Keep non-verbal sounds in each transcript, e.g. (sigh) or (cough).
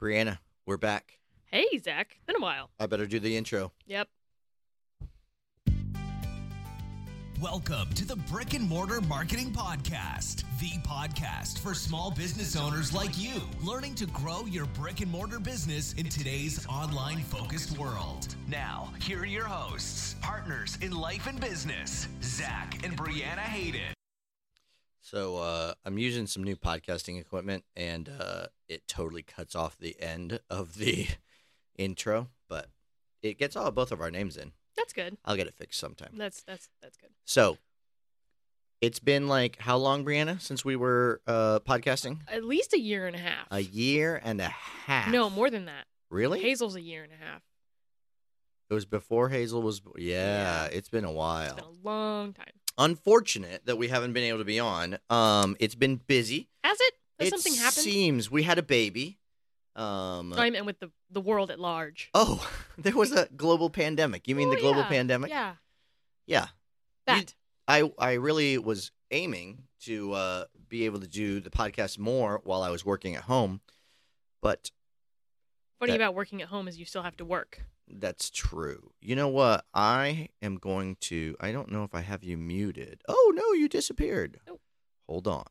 Brianna, we're back. Hey, Zach. Been a while. I better do the intro. Yep. Welcome to the Brick and Mortar Marketing Podcast, the podcast for small business owners like you, learning to grow your brick and mortar business in today's online focused world. Now, here are your hosts, partners in life and business, Zach and Brianna Hayden. So uh, I'm using some new podcasting equipment, and uh, it totally cuts off the end of the (laughs) intro, but it gets all both of our names in. That's good. I'll get it fixed sometime. That's that's that's good. So it's been like how long, Brianna, since we were uh, podcasting? At least a year and a half. A year and a half. No, more than that. really. Hazel's a year and a half. It was before Hazel was. Yeah, Yeah. it's been a while. It's been a long time. Unfortunate that we haven't been able to be on. Um, it's been busy. Has it? Has it something happened? seems we had a baby. Um, I meant with the the world at large. oh, (laughs) there was a global pandemic. You mean Oh, the global yeah. pandemic? Yeah. Yeah. That. I I really was aiming to uh, be able to do the podcast more while I was working at home, but Funny that- about working at home is you still have to work. That's true. You know what? I am going to. I don't know if I have you muted. Oh no, you disappeared. Nope. Hold on.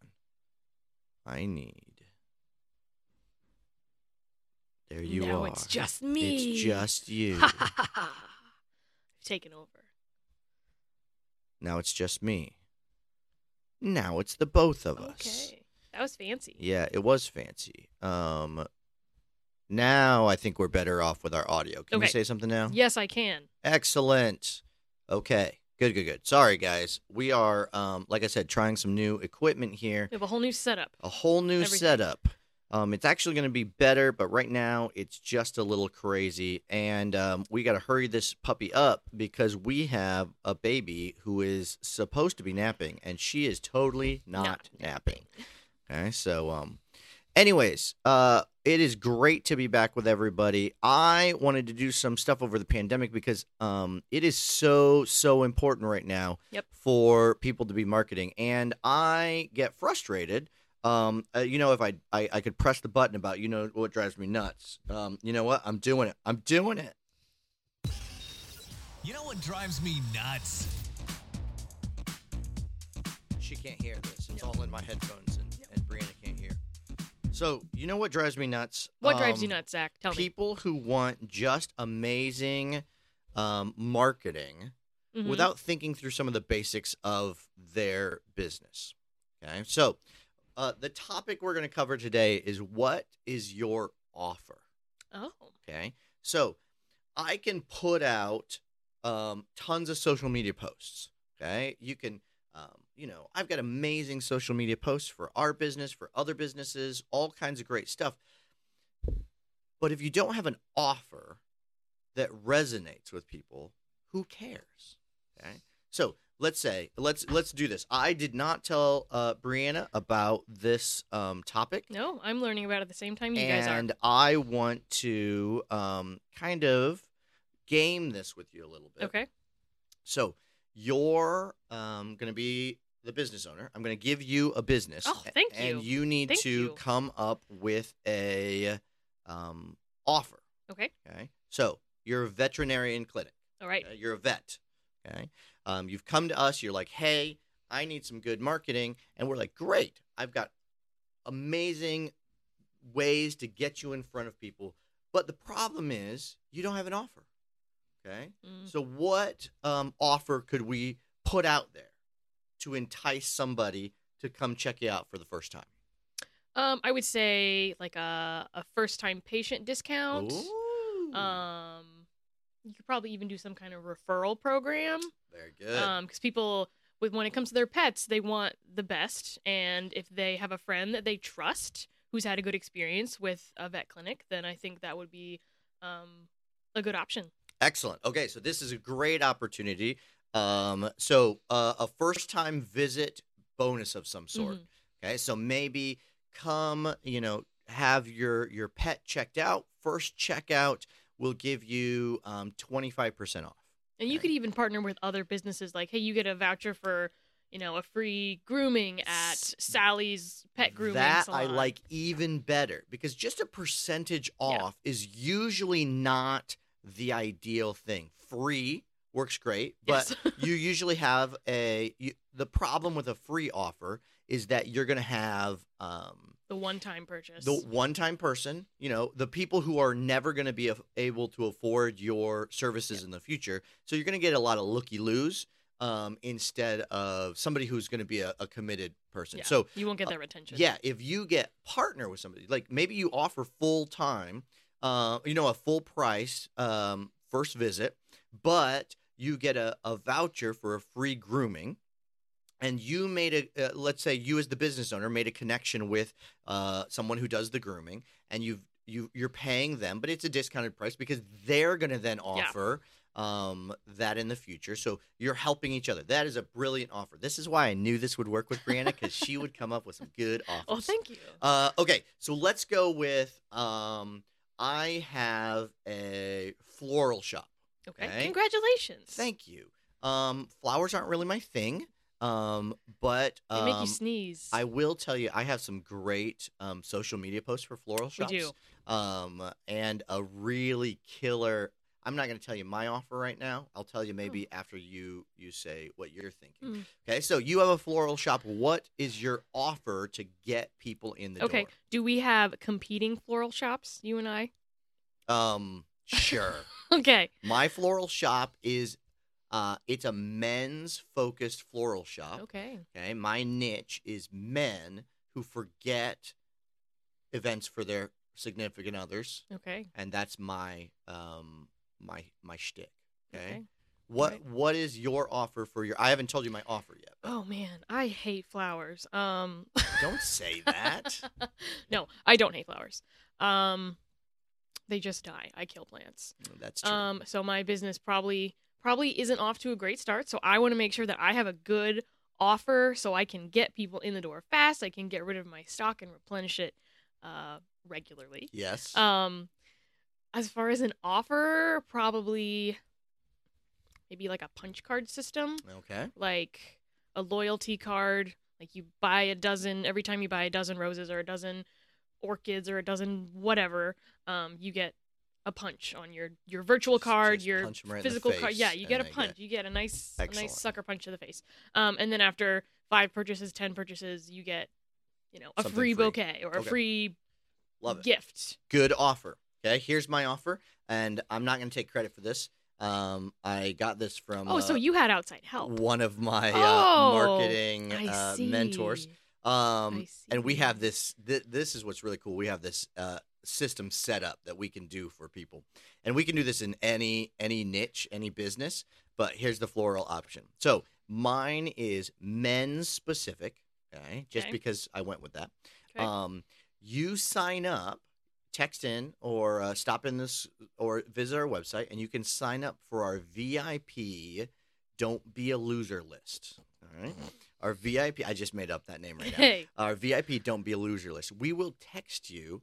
I need. There you now are. it's just me. It's just (laughs) you. Ha ha ha ha. I've taken over. now it's just me. Now it's the both of us. Okay. That was fancy. Yeah, it was fancy. Um, now I think we're better off with our audio. Can you say something now? Yes, I can. Excellent. Okay. Good, good, good. Sorry, guys. We are, um, like I said, trying some new equipment here. We have a whole new setup. A whole new Everything. setup. Um, it's actually going to be better, but right now it's just a little crazy, and um, we got to hurry this puppy up because we have a baby who is supposed to be napping, and she is totally not, Not napping. Okay, so um, anyways, uh, it is great to be back with everybody. I wanted to do some stuff over the pandemic because um, it is so so important right now Yep. for people to be marketing, and I get frustrated. Um, uh, you know, if I, I I could press the button about you know what drives me nuts. Um, you know what? I'm doing it. I'm doing it. You know what drives me nuts? She can't hear this. It's all in my headphones, So you know what drives me nuts? What drives you Um, nuts, Zach? Tell me. people who want just amazing um, marketing me. Mhm. without thinking through some of the basics of their business. Okay, so uh, the topic we're going to cover today is what is your offer? Oh. Okay, so I can put out um, tons of social media posts. Okay, you can, um, you know, I've got amazing social media posts for our business, for other businesses, all kinds of great stuff. But if you don't have an offer that resonates with people, who cares? Okay, so let's say let's let's do this. I did not tell uh, Brianna about this um, topic No, I'm learning about it at the same time you guys are. and I want to um, kind of game this with you a little bit. Okay. So you're um, going to be the business owner. I'm going to give you a business. Oh, thank you. And you. need Thank to you. come up with a um, offer. Okay. Okay. So you're a veterinarian clinic. All right. You're a vet. Okay. Um, you've come to us. You're like, hey, I need some good marketing, and we're like, great. I've got amazing ways to get you in front of people, but the problem is you don't have an offer. Okay. Mm. So what um, offer could we put out there to entice somebody to come check you out for the first time? Um, I would say like a a first time patient discount. Ooh. Um, you could probably even do some kind of referral program. Very good. Um, because people with when it comes to their pets, they want the best, and if they have a friend that they trust who's had a good experience with a vet clinic, then I think that would be um a good option. Excellent. Okay, so this is a great opportunity. Um, so uh, a first time visit bonus of some sort. Mhm. Okay, so maybe come, you know, have your your pet checked out. First checkout will give you um, 25% off. And you Okay. could even partner with other businesses like, hey, you get a voucher for, you know, a free grooming at Sally's pet grooming that I like even better because just a percentage Yeah. off is usually not the ideal thing. Free works great, but Yes. (laughs) you usually have a you, the problem with a free offer is that you're going to have um, the one-time purchase. the one-time person, you know, the people who are never going to be af- able to afford your services in the future. So you're going to get a lot of looky-loos um, instead of somebody who's going to be a, a committed person. Yeah, So you won't get uh, that retention. yeah, if you get partner with somebody, like maybe you offer full time, uh, you know, a full price um, first visit, but you get a, a voucher for a free grooming. And you made a, uh, let's say you as the business owner made a connection with uh, someone who does the grooming, and you've you you're paying them, but it's a discounted price because they're going to then offer um, that in the future. So you're helping each other. That is a brilliant offer. This is why I knew this would work with Brianna because she would come up with some good (laughs) offers. Oh, thank you. Uh, okay, so let's go with um, I have a floral shop. Okay. okay. Congratulations. Thank you. Um, flowers aren't really my thing, um, but They um, make you sneeze. I will tell you, I have some great um, social media posts for floral shops. We do. Um, and a really killer. I'm not going to tell you my offer right now. I'll tell you maybe Oh. after you you say what you're thinking. Mm. Okay, so you have a floral shop. What is your offer to get people in the Okay. Do we have competing floral shops, you and I? Um, sure. (laughs) Okay. my floral shop is uh it's a men's focused floral shop. Okay. Okay, my niche is men who forget events for their significant others, Okay. and that's my um my my shtick. Okay, Okay. what Right. what is your offer for your? I haven't told you my offer yet. but Oh man, I hate flowers. Um Don't say that. (laughs) no, I don't hate flowers. Um they just die. I kill plants. That's true. Um so my business probably probably isn't off to a great start, so I want to make sure that I have a good offer so I can get people in the door fast. I can get rid of my stock and replenish it uh regularly. yes. Um, as far as an offer, probably maybe like a punch card system, okay. like a loyalty card. Like you buy a dozen every time you buy a dozen roses or a dozen orchids or a dozen whatever, um, you get a punch on your your virtual card, Just your right physical card. Yeah, you get a punch. You get a nice a nice sucker punch to the face. Um, and then after five purchases, ten purchases, you get you know a Something free bouquet or a free Love it. gift. good offer. Okay, here's my offer, and I'm not going to take credit for this. Um, I got this from Oh, so uh, you had outside help. one of my uh, Oh, marketing I uh, mentors. Um, and we have this. Th- this is what's really cool. We have this uh, system set up that we can do for people, and we can do this in any any niche, any business. But here's the floral option. So mine is men's specific. Okay, just Okay. because I went with that. Okay. Um, you sign up, text in, or uh, stop in this, or visit our website, and you can sign up for our VIP. Don't be a loser list. All right, our VIP. I just made up that name right now. Hey, Our VIP Don't Be a Loser list. We will text you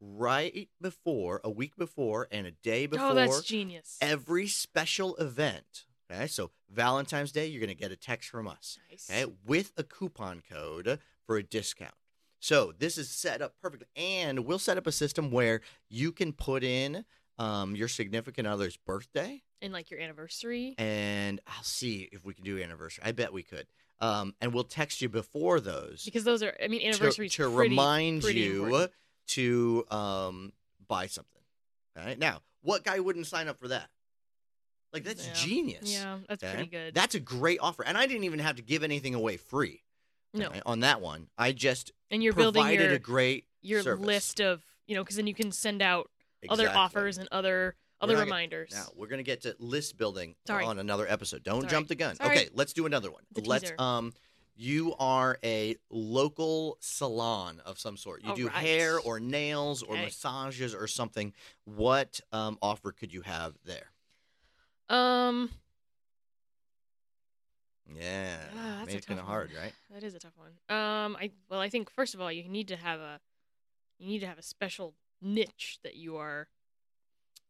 right before, a week before, and a day before oh, that's genius. every special event. Okay, so Valentine's Day, you're going to get a text from us nice. okay, with a coupon code for a discount. So this is set up perfectly, and we'll set up a system where you can put in um, your significant other's birthday, And like your anniversary. and I'll see if we can do anniversary. I bet we could, um, and we'll text you before those Because those are, I mean, to- anniversaries to, pretty, remind pretty you important. to um, buy something. All right, now what guy wouldn't sign up for that? Like that's Yeah. genius. Yeah, that's okay? pretty good. That's a great offer, and I didn't even have to give anything away free. no, okay, on that one, I just and you're building your a great your service. list of, you know, because then you can send out other offers and other other gonna- reminders. Now we're gonna get to list building Sorry. on another episode. Don't Sorry. jump the gun. Sorry. Okay, let's do another one. A let's teaser. um you are a local salon of some sort. You All do right. hair or nails or Okay. massages or something. What um offer could you have there? Um, Yeah. Ah, that's kind of hard, right? (laughs) that is a tough one. Um, I well, I think first of all, you need to have a you need to have a special niche that you are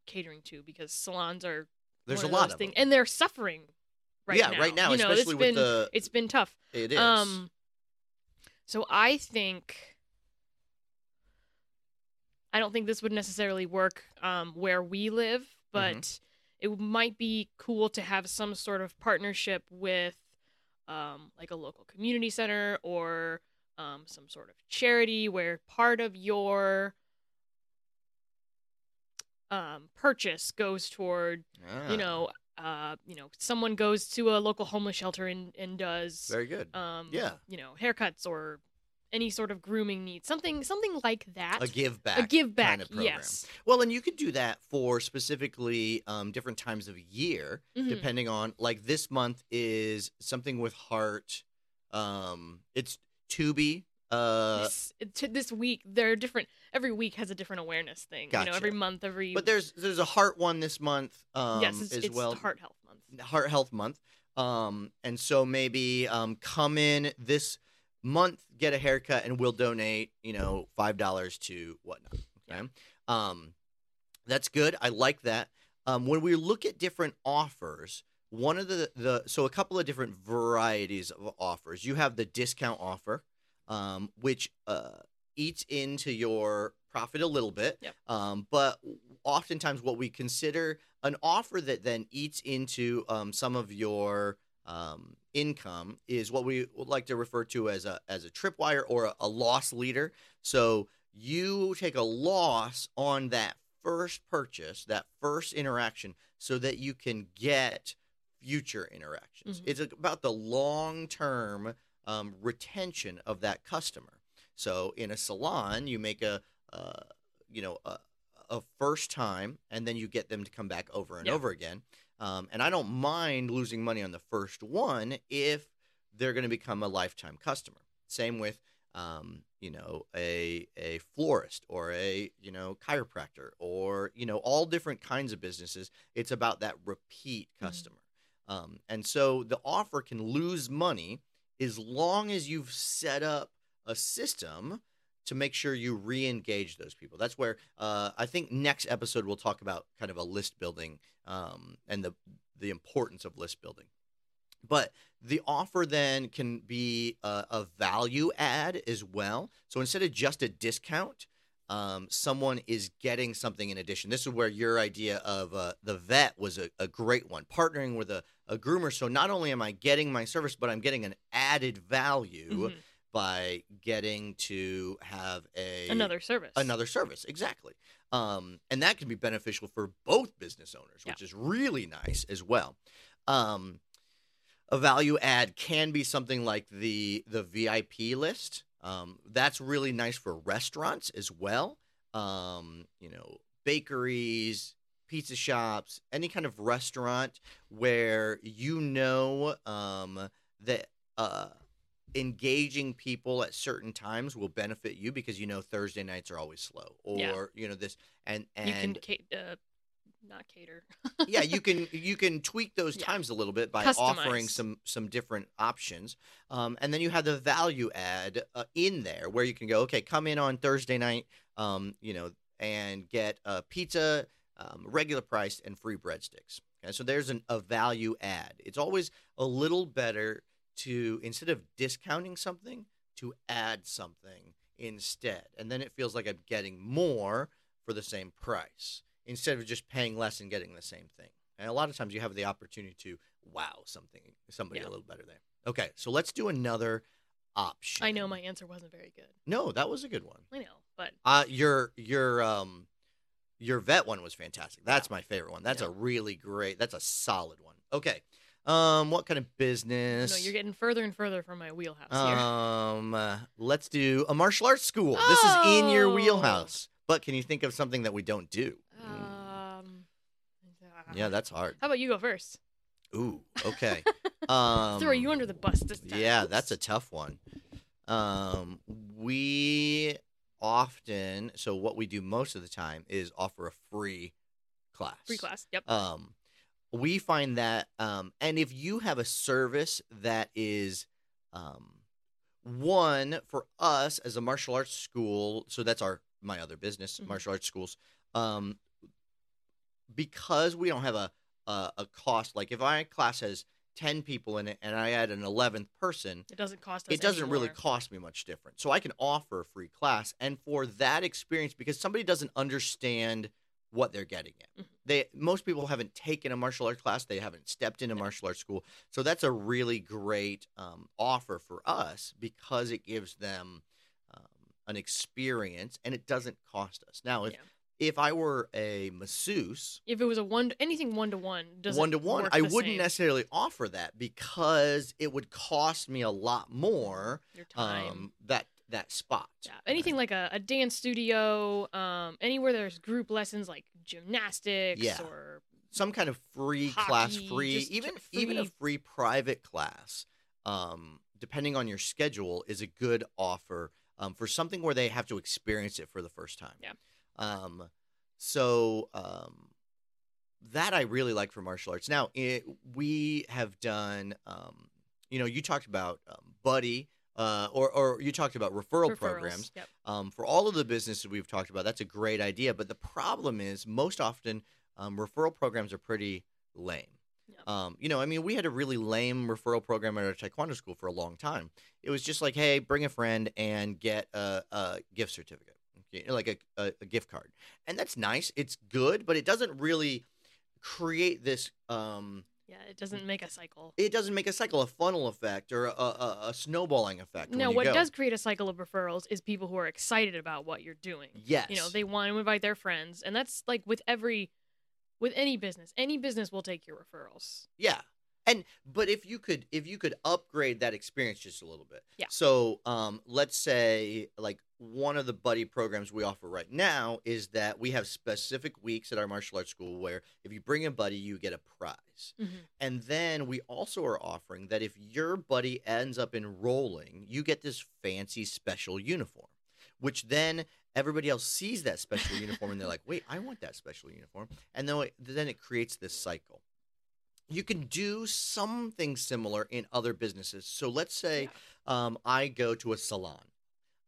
catering to because salons are There's a of lot of things, them. and they're suffering right yeah, now. right now, you know, especially it's with been, the it's been tough. it is. Um, so I think I don't think this would necessarily work um, where we live, Mm-hmm. but it might be cool to have some sort of partnership with um, like a local community center or um, some sort of charity where part of your um, purchase goes toward Ah, you know uh, you know someone goes to a local homeless shelter and, and does very good. um Yeah. you know haircuts or any sort of grooming needs something something like that a give back. a give back kind of program. yes Well, and you could do that for specifically um, different times of year, Mhm. depending on like this month is something with heart. Um, it's Tubi. Uh, this, to this week there are different every week has a different awareness thing you know every month every but there's there's a heart one this month. Um, yes it's, as it's well. heart health month Heart Health Month. Um, and so maybe um, come in this month, get a haircut, and we'll donate, you know, five dollars to whatnot. Okay, um, that's good. I like that. Um, when we look at different offers, one of the the so a couple of different varieties of offers. You have the discount offer, um, which uh, eats into your profit a little bit. Yep. Um, but oftentimes, what we consider an offer that then eats into um, some of your um, income is what we would like to refer to as a as a tripwire or a, a loss leader. So you take a loss on that first purchase, that first interaction, so that you can get future interactions. Mhm. It's about the long term um, retention of that customer. So in a salon, you make a uh, you know a, a first time, and then you get them to come back over and Yeah. over again. Um, and I don't mind losing money on the first one if they're going to become a lifetime customer. Same with um, you know a a florist or a you know chiropractor or you know all different kinds of businesses. It's about that repeat Mhm. customer. Um, and so the offer can lose money as long as you've set up a system to make sure you re-engage those people. That's where uh, I think next episode we'll talk about kind of a list building um, and the the importance of list building. But the offer then can be a, a value add as well. So instead of just a discount, um, someone is getting something in addition. This is where your idea of uh, the vet was a, a great one, partnering with a, a groomer. So not only am I getting my service, but I'm getting an added value Mhm. by getting to have a another service. another service exactly. Um, and that can be beneficial for both business owners which is really nice as well. Um, a value add can be something like the the vip list. Um, that's really nice for restaurants as well. Um, you know bakeries pizza shops any kind of restaurant where you know um, that uh, engaging people at certain times will benefit you because you know Thursday nights are always slow or Yeah. you know this and you can and ca- uh, not cater (laughs) yeah you can you can tweak those Yeah. times a little bit by Customize. offering some some different options um, and then you have the value add uh, in there where you can go okay come in on Thursday night um, you know and get a pizza um, regular price and free breadsticks. Okay so there's an, a value add. It's always a little better to instead of discounting something to add something instead. And then it feels like i'm getting more for the same price instead of just paying less and getting the same thing. And a lot of times you have the opportunity to wow something somebody Yeah. a little better there. Okay so let's do another option. I know my answer wasn't very good. No that was a good one. I know but uh your your um your vet one was fantastic that's my favorite one that's Yeah. a really great that's a solid one okay um what kind of business no you're getting further and further from my wheelhouse here um, uh, let's do a martial arts school. This is in your Oh. wheelhouse. But can you think of something that we don't do? Mm. um Yeah, that's hard. how about you go first Ooh, okay. (laughs) Um, throw you under the bus this time Yeah, that's a tough one. Um, we often, so what we do most of the time is offer a free class. free class yep um, we find that um, and if you have a service that is um, one for us as a martial arts school so that's our my other business Mhm. martial arts schools um, because we don't have a, a a cost like if my class has ten people in it and I add an eleventh person, It doesn't cost us. it doesn't any really cost me much different. So I can offer a free class, and for that experience, because somebody doesn't understand what they're getting at. Mhm. They most people haven't taken a martial arts class, they haven't stepped into martial arts school, so that's a really great um, offer for us because it gives them um, an experience and it doesn't cost us. Now, if Yeah. If I were a masseuse, If it was a one, anything one to one, one to one, I wouldn't same. necessarily offer that because it would cost me a lot more Your time. um, that that spot. Yeah, anything like a, a dance studio, um, anywhere there's group lessons like gymnastics Yeah. or some kind of free class, free even free- even a free private class, um, depending on your schedule, is a good offer um, for something where they have to experience it for the first time. Yeah. Um, so um, that I really like for martial arts. Now it, we have done. Um, you know, you talked about um, buddy. Uh, or, or you talked about referral referrals. programs. Yep. um, for all of the businesses we've talked about, that's a great idea. But the problem is, most often, um, referral programs are pretty lame. Yep. Um, you know, I mean, we had a really lame referral program at our taekwondo school for a long time. It was just like, hey, bring a friend and get a, a gift certificate, like a, a, a gift card, and that's nice. It's good, but it doesn't really create this. Um, Yeah, it doesn't make a cycle. it doesn't make a cycle, a funnel effect, or a, a, a snowballing effect. No, what go. does create a cycle of referrals is people who are excited about what you're doing. Yes. You know, they want to invite their friends, and that's like with every, with any business. Any business will take your referrals. Yeah. And but if you could if you could upgrade that experience just a little bit. Yeah. So um let's say like one of the buddy programs we offer right now is that we have specific weeks at our martial arts school where if you bring a buddy you get a prize. Mm-hmm. And then we also are offering that if your buddy ends up enrolling, you get this fancy special uniform, which then everybody else sees that special uniform and they're like, (laughs) "Wait, I want that special uniform." And then it, then it creates this cycle. You can do something similar in other businesses. So let's say um, I go to a salon.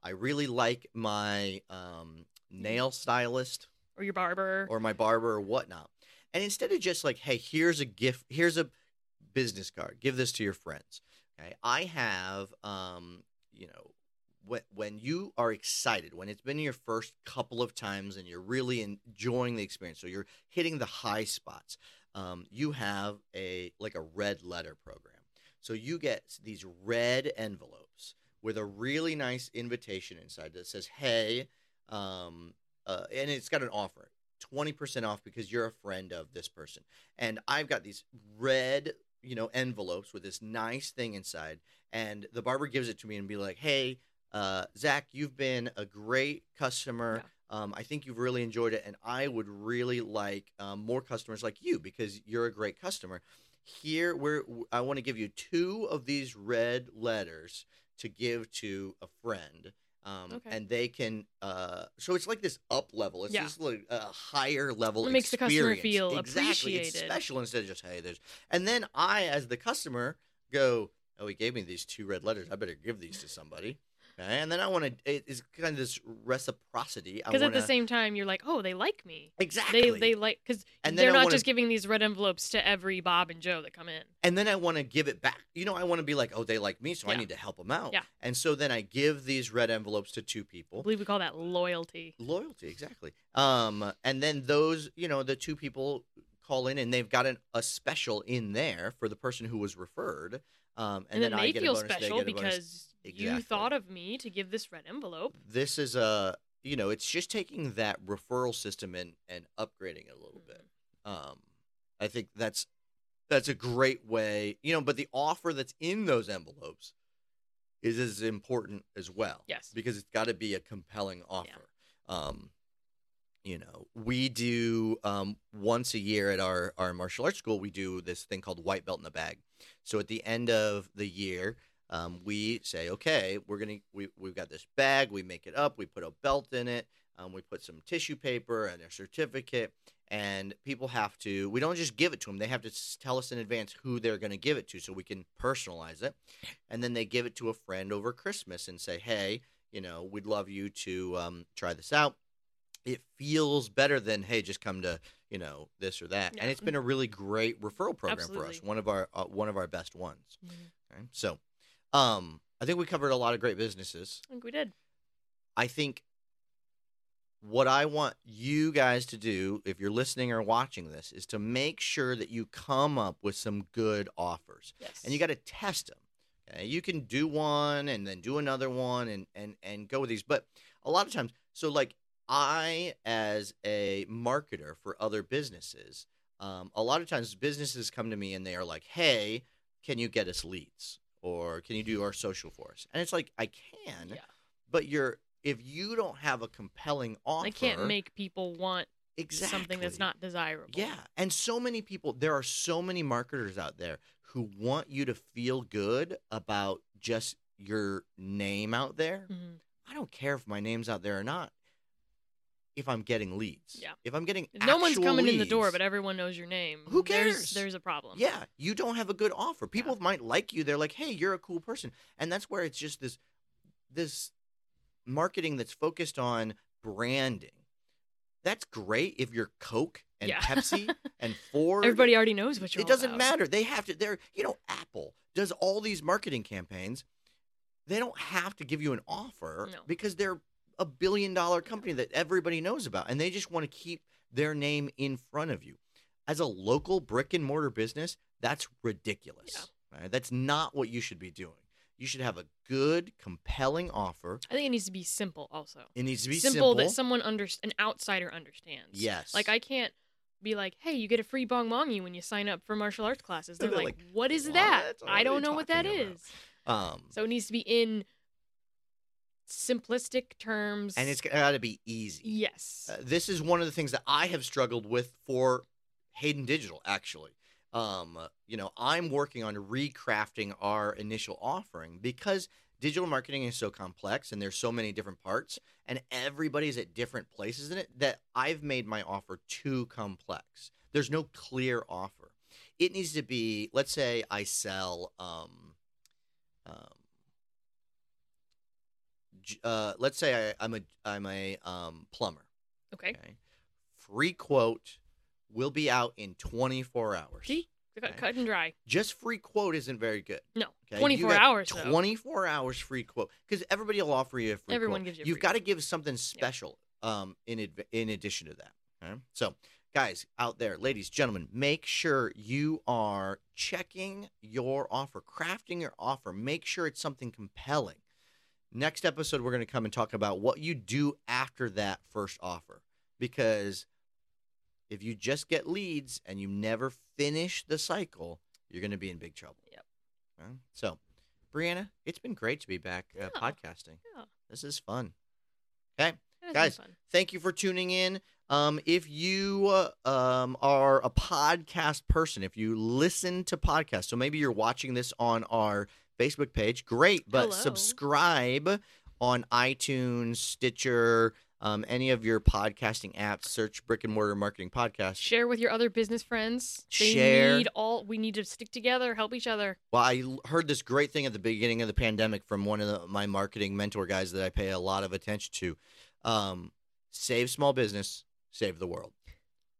I really like my um, nail stylist Or your barber. or my barber or whatnot. And instead of just like, hey, here's a gift, here's a business card, give this to your friends. Okay. I have, um, you know, when, when you are excited, when it's been your first couple of times and you're really enjoying the experience, so you're hitting the high spots, um, you have a like a red letter program. So you get these red envelopes with a really nice invitation inside that says, "Hey," um, uh, and it's got an offer. 20% off because you're a friend of this person. And I've got these red, you know, envelopes with this nice thing inside. And the barber gives it to me and be like, hey, uh, Zach, you've been a great customer. Um, I think you've really enjoyed it. And I would really like um, more customers like you because you're a great customer. Here, we're, I want to give you two of these red letters to give to a friend um, Okay. and they can uh, so it's like this up level it's Yeah. just like a higher level It makes the customer feel exactly it's special instead of just hey there's and then i as the customer go oh he gave me these two red letters i better give these to somebody? And then i want to it is kind of this reciprocity I Because at the same time, you're like, oh, they like me. exactly They they like because they're I not wanna- just giving these red envelopes to every Bob and Joe that come in. and then I want to give it back. You know, I want to be like, oh, they like me, so I need to help them out. Yeah. And so then I give these red envelopes to two people. I believe we call that loyalty. Loyalty, exactly. Um, and then those, you know, the two people call in, and they've got an, a special in there for the person who was referred. Um, and, And, then, I they get feel a bonus, special they get a bonus. because Exactly. you thought of me to give this red envelope. this is a, you know, it's just taking that referral system and and upgrading it a little bit. Mm-hmm. Um, I think that's that's a great way, you know. But the offer that's in those envelopes is as important as well. Yes. because it's got to be a compelling offer. Um, you know, we do um, once a year at our our martial arts school. We do this thing called white belt in the bag. So at the end of the year, um, we say, okay, we're gonna we we've got this bag. We make it up. We put a belt in it. Um, we put some tissue paper and a certificate. And people have to. We don't just give it to them. They have to tell us in advance who they're going to give it to, so we can personalize it. And then they give it to a friend over Christmas and say, "Hey, you know, we'd love you to um, try this out. it feels better than hey, just come to you know this or that. And it's been a really great referral program for us. One of our uh, one of our best ones. Mhm. Okay? So, um, I think we covered a lot of great businesses. I think we did. I think what I want you guys to do, if you're listening or watching this, is to make sure that you come up with some good offers, Yes. and you got to test them. Okay? You can do one and then do another one and and and go with these, but a lot of times, so like I, as a marketer for other businesses, um, a lot of times businesses come to me and they are like, "Hey, can you get us leads?" Or can you do our social for us? And it's like I can, Yeah. but you're if you don't have a compelling offer, I can't make people want exactly something that's not desirable. Yeah, and so many people. There are so many marketers out there who want you to feel good about just your name out there. Mhm. I don't care if my name's out there or not. If I'm getting leads, Yeah. If I'm getting, If no one's coming in the door, but everyone knows your name. Who cares? there's a problem. Yeah, you don't have a good offer. People might like you. They're like, "Hey, you're a cool person," and that's where it's just this this marketing that's focused on branding. That's great if you're Coke and Yeah. Pepsi (laughs) and Ford. Everybody already knows what you're it doesn't about. matter. They have to. They're you know Apple does all these marketing campaigns. They don't have to give you an offer No. because they're a billion dollar company that everybody knows about, and they just want to keep their name in front of you. As a local brick and mortar business, that's ridiculous. right? That's not what you should be doing. You should have a good, compelling offer. I think it needs to be simple also. It needs to be simple, simple. that someone under an outsider understands. Yes. Like I can't be like, "Hey, you get a free bong mongi when you sign up for martial arts classes." They're They're like, like, "What is "What? that? I don't know what that talking is." um, So it needs to be in simplistic terms. and it's got to be easy. yes. Uh, this is one of the things that I have struggled with for Hayden Digital, actually. Um, you know, I'm working on recrafting our initial offering because digital marketing is so complex and there's so many different parts and everybody's at different places in it that I've made my offer too complex. There's no clear offer. It needs to be, let's say I sell, um, um, uh, let's say I, I'm a I'm a um, plumber. okay. Okay. Free quote will be out in 24 hours. See? Cut, Okay. cut and dry. Just free quote isn't very good. No. Okay? 24 You got hours, though. 24 hours free quote because everybody will offer you a free Everyone quote. gives you a You've got to give something special um, in adv- in addition to that. Okay? So, guys out there, ladies, gentlemen, make sure you are checking your offer, crafting your offer. Make sure it's something compelling. Next episode, we're going to come and talk about what you do after that first offer. Because if you just get leads and you never finish the cycle, you're going to be in big trouble. Yep. So, Brianna, it's been great to be back uh, Yeah. podcasting. Yeah. This is fun. Okay That has been Guys, fun. thank you for tuning in. Um, if you uh, um, are a podcast person, if you listen to podcasts, so maybe you're watching this on our Facebook page, great. But Hello. subscribe on iTunes, Stitcher, um, any of your podcasting apps. Search Brick and Mortar Marketing Podcast. Share with your other business friends. They Share. need all we need to stick together, help each other. Well, I heard this great thing at the beginning of the pandemic from one of the, my marketing mentor guys that I pay a lot of attention to. Um, save small business, save the world.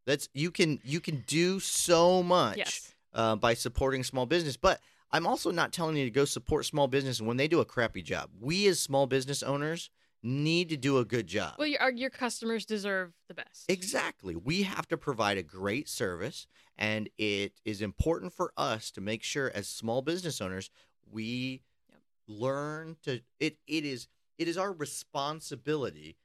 That's you can you can do so much Yes. uh, by supporting small business, but I'm also not telling you to go support small business when they do a crappy job. We as small business owners need to do a good job. Well, your your customers deserve the best. Exactly. We have to provide a great service, and it is important for us to make sure, as small business owners, we Yep. learn to. It it is it is our responsibility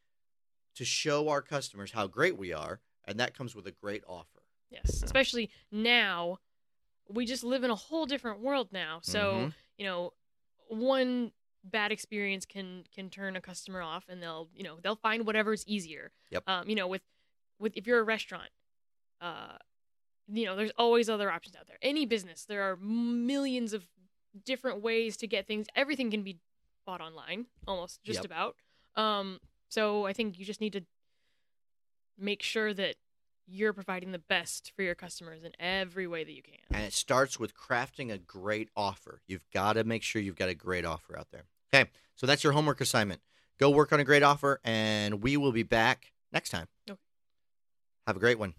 to show our customers how great we are, and that comes with a great offer. Yes, especially now. We just live in a whole different world now. So Mhm. you know, one bad experience can can turn a customer off, and they'll you know they'll find whatever's easier. Yep. Um, you know, with with if you're a restaurant, uh, you know, there's always other options out there. Any business, there are millions of different ways to get things. Everything can be bought online, almost just Yep. about. Um, so I think you just need to make sure that you're providing the best for your customers in every way that you can. And it starts with crafting a great offer. You've got to make sure you've got a great offer out there. Okay, so that's your homework assignment. Go work on a great offer, and we will be back next time. Okay. Have a great one.